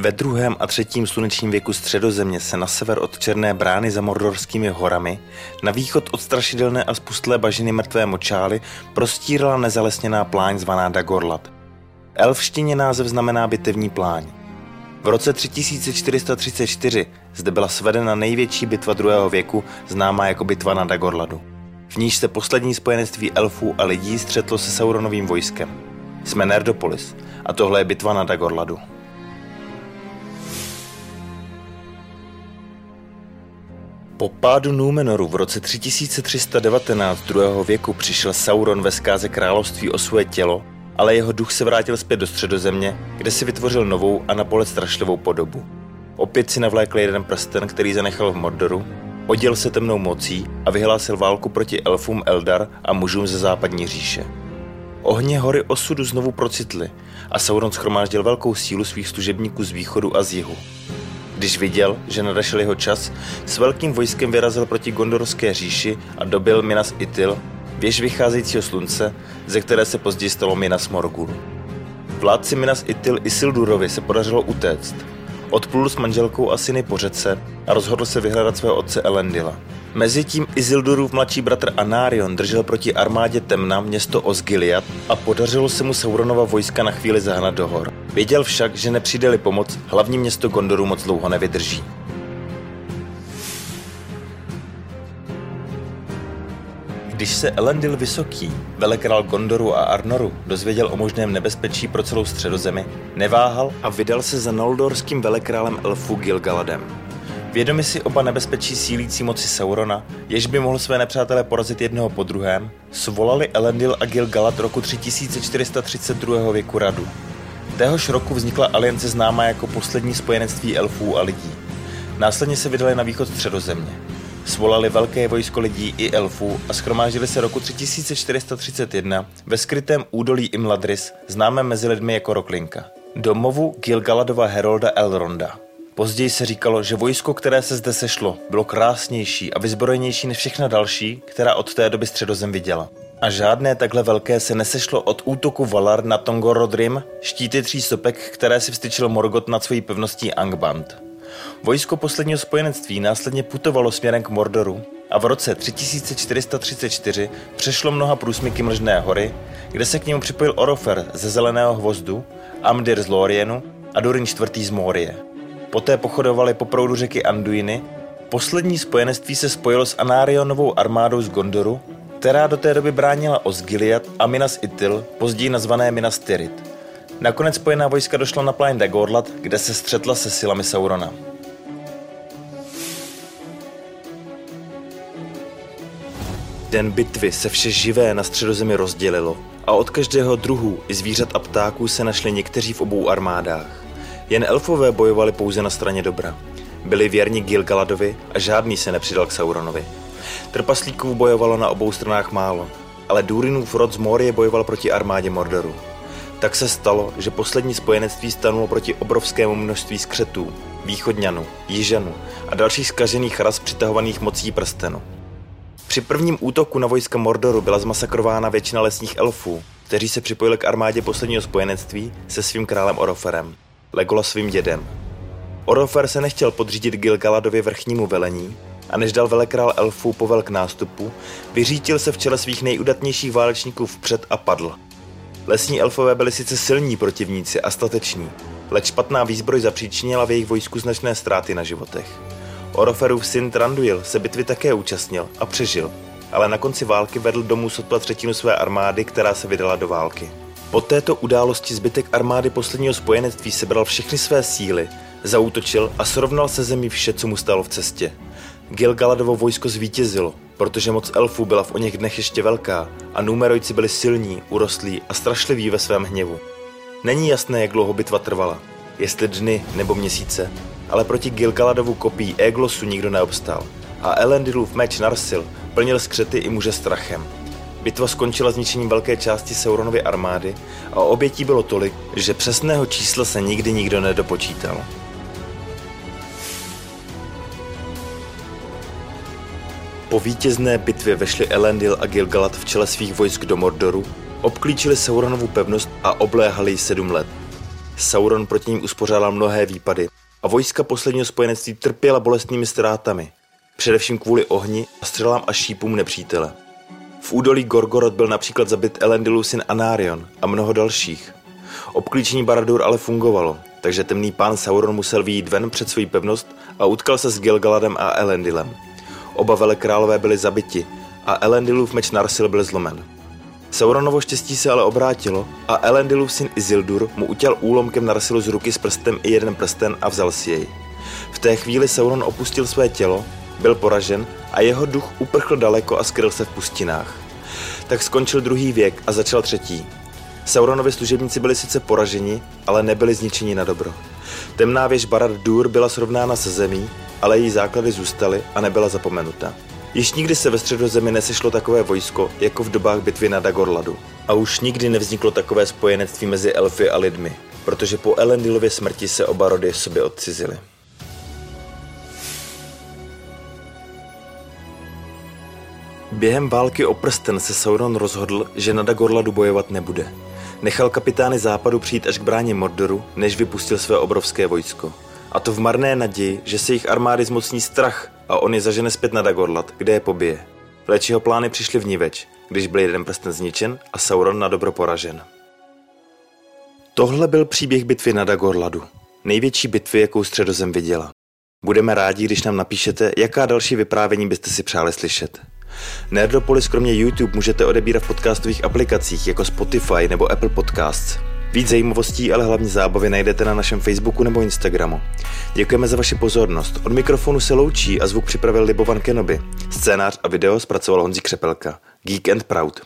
Ve druhém a třetím slunečním věku středozemě se na sever od Černé brány za Mordorskými horami, na východ od strašidelné a spustlé bažiny mrtvé močály prostírala nezalesněná pláň zvaná Dagorlat. Elfštině název znamená bitevní pláň. V roce 3434 zde byla svedena největší bitva druhého věku, známá jako bitva na Dagorladu. V níž se poslední spojenectví elfů a lidí střetlo se Sauronovým vojskem. Jsme Nerdopolis a tohle je bitva na Dagorladu. Po pádu Númenoru v roce 3319 druhého věku přišel Sauron ve zkáze království o svoje tělo, ale jeho duch se vrátil zpět do středozemě, kde si vytvořil novou a napole strašlivou podobu. Opět si navlékl jeden prsten, který zanechal v Mordoru, oděl se temnou mocí a vyhlásil válku proti elfům Eldar a mužům ze západní říše. Ohně hory osudu znovu procitly a Sauron schromáždil velkou sílu svých služebníků z východu a z jihu. Když viděl, že nadešel jeho čas, s velkým vojskem vyrazil proti Gondorské říši a dobil Minas Itil, věž vycházejícího slunce, ze které se později stalo Minas Morgul. Vládci Minas Itil Isildurovi se podařilo utéct. Odplul s manželkou a syny po řece a rozhodl se vyhledat svého otce Elendila. Mezitím Isildurův mladší bratr Anarion držel proti armádě Temna město Osgiliad a podařilo se mu Sauronova vojska na chvíli zahnat do hor. Věděl však, že nepřijde-li pomoc, hlavní město Gondoru moc dlouho nevydrží. Když se Elendil Vysoký, velekrál Gondoru a Arnoru, dozvěděl o možném nebezpečí pro celou středozemi, neváhal a vydal se za noldorským velekrálem elfu Gilgaladem. Vědomi si oba nebezpečí sílící moci Saurona, jež by mohl své nepřátelé porazit jednoho po druhém, svolali Elendil a Gilgalad roku 3432. věku radu. Téhož roku vznikla aliance známá jako poslední spojenectví elfů a lidí. Následně se vydali na východ středozemě. Svolali velké vojsko lidí i elfů a schromáždili se roku 3431 ve skrytém údolí Imladris, známém mezi lidmi jako Roklinka. Domovu Gilgaladova herolda Elronda. Později se říkalo, že vojsko, které se zde sešlo, bylo krásnější a vyzbrojenější než všechna další, která od té doby středozem viděla. A žádné takhle velké se nesešlo od útoku Valar na Tongorodrim, štíty tří sopek, které si vstyčil Morgot nad svojí pevností Angband. Vojsko posledního spojenectví následně putovalo směrem k Mordoru a v roce 3434 přešlo mnoha průsmyky Mlžné hory, kde se k němu připojil Orofer ze Zeleného hvozdu, Amdir z Lorienu a Durin IV. z Morie. Poté pochodovali po proudu řeky Anduiny. Poslední spojenectví se spojilo s Anarionovou armádou z Gondoru, která do té doby bránila Osgiliad a Minas Itil, později nazvané Minas Tirith. Nakonec spojená vojska došla na plán Dagorlat, kde se střetla se silami Saurona. Den bitvy se vše živé na středozemi rozdělilo a od každého druhu i zvířat a ptáků se našli někteří v obou armádách. Jen elfové bojovali pouze na straně dobra. Byli věrni Gilgaladovi a žádný se nepřidal k Sauronovi. Trpaslíků bojovalo na obou stranách málo, ale Durinův rod z Morie bojoval proti armádě Mordoru. Tak se stalo, že poslední spojenectví stanulo proti obrovskému množství skřetů, východňanů, jižanů a dalších skažených ras přitahovaných mocí prstenu. Při prvním útoku na vojska Mordoru byla zmasakrována většina lesních elfů, kteří se připojili k armádě posledního spojenectví se svým králem Oroferem, Legola svým dědem. Orofer se nechtěl podřídit Gilgaladově vrchnímu velení a než dal velekrál elfů povel k nástupu, vyřítil se v čele svých nejudatnějších válečníků vpřed a padl. Lesní elfové byli sice silní protivníci a stateční, leč špatná výzbroj zapříčinila v jejich vojsku značné ztráty na životech. Oroferův syn Tranduil se bitvy také účastnil a přežil, ale na konci války vedl domů sotva třetinu své armády, která se vydala do války. Po této události zbytek armády posledního spojenectví sebral všechny své síly, zaútočil a srovnal se zemí vše, co mu stalo v cestě. Gilgaladovo vojsko zvítězilo, protože moc elfů byla v o něch dnech ještě velká a numerojci byli silní, urostlí a strašliví ve svém hněvu. Není jasné, jak dlouho bitva trvala, jestli dny nebo měsíce, ale proti Gilgaladovu kopí Eglosu nikdo neobstál a Elendilův meč Narsil plnil skřety i muže strachem. Bitva skončila zničením velké části Sauronovy armády a obětí bylo tolik, že přesného čísla se nikdy nikdo nedopočítal. Po vítězné bitvě vešli Elendil a Gilgalad v čele svých vojsk do Mordoru, obklíčili Sauronovu pevnost a obléhali ji sedm let. Sauron proti ním uspořádal mnohé výpady a vojska posledního spojenectví trpěla bolestnými ztrátami, především kvůli ohni a střelám a šípům nepřítele. V údolí Gorgorod byl například zabit Elendilův syn Anarion a mnoho dalších. Obklíčení Baradur ale fungovalo, takže temný pán Sauron musel vyjít ven před svou pevnost a utkal se s Gilgaladem a Elendilem. Oba vele králové byli zabiti a Elendilův meč Narsil byl zlomen. Sauronovo štěstí se ale obrátilo a Elendilův syn Isildur mu utěl úlomkem Narsilu z ruky s prstem i jeden prsten a vzal si jej. V té chvíli Sauron opustil své tělo, byl poražen a jeho duch uprchl daleko a skryl se v pustinách. Tak skončil druhý věk a začal třetí. Sauronovi služebníci byli sice poraženi, ale nebyli zničeni na dobro. Temná věž Barad-dûr byla srovnána se zemí, ale její základy zůstaly a nebyla zapomenuta. Již nikdy se ve středozemi nesešlo takové vojsko, jako v dobách bitvy na Dagorladu. A už nikdy nevzniklo takové spojenectví mezi elfy a lidmi, protože po Elendilově smrti se oba rody sobě odcizily. Během války o prsten se Sauron rozhodl, že na Dagorladu bojovat nebude. Nechal kapitány západu přijít až k bráně Mordoru, než vypustil své obrovské vojsko. A to v marné naději, že se jich armády zmocní strach a on je zažene zpět na Dagorlad, kde je pobije. Leč jeho plány přišly v niveč, když byl jeden prsten zničen a Sauron na dobro poražen. Tohle byl příběh bitvy na Dagorladu. Největší bitvy, jakou středozem viděla. Budeme rádi, když nám napíšete, jaká další vyprávění byste si přáli slyšet. Nerdopolis kromě YouTube můžete odebírat v podcastových aplikacích jako Spotify nebo Apple Podcasts. Víc zajímavostí, ale hlavně zábavy najdete na našem Facebooku nebo Instagramu. Děkujeme za vaši pozornost. Od mikrofonu se loučí a zvuk připravil Libovan Kenobi. Scénář a video zpracoval Honzí Křepelka. Geek and Proud.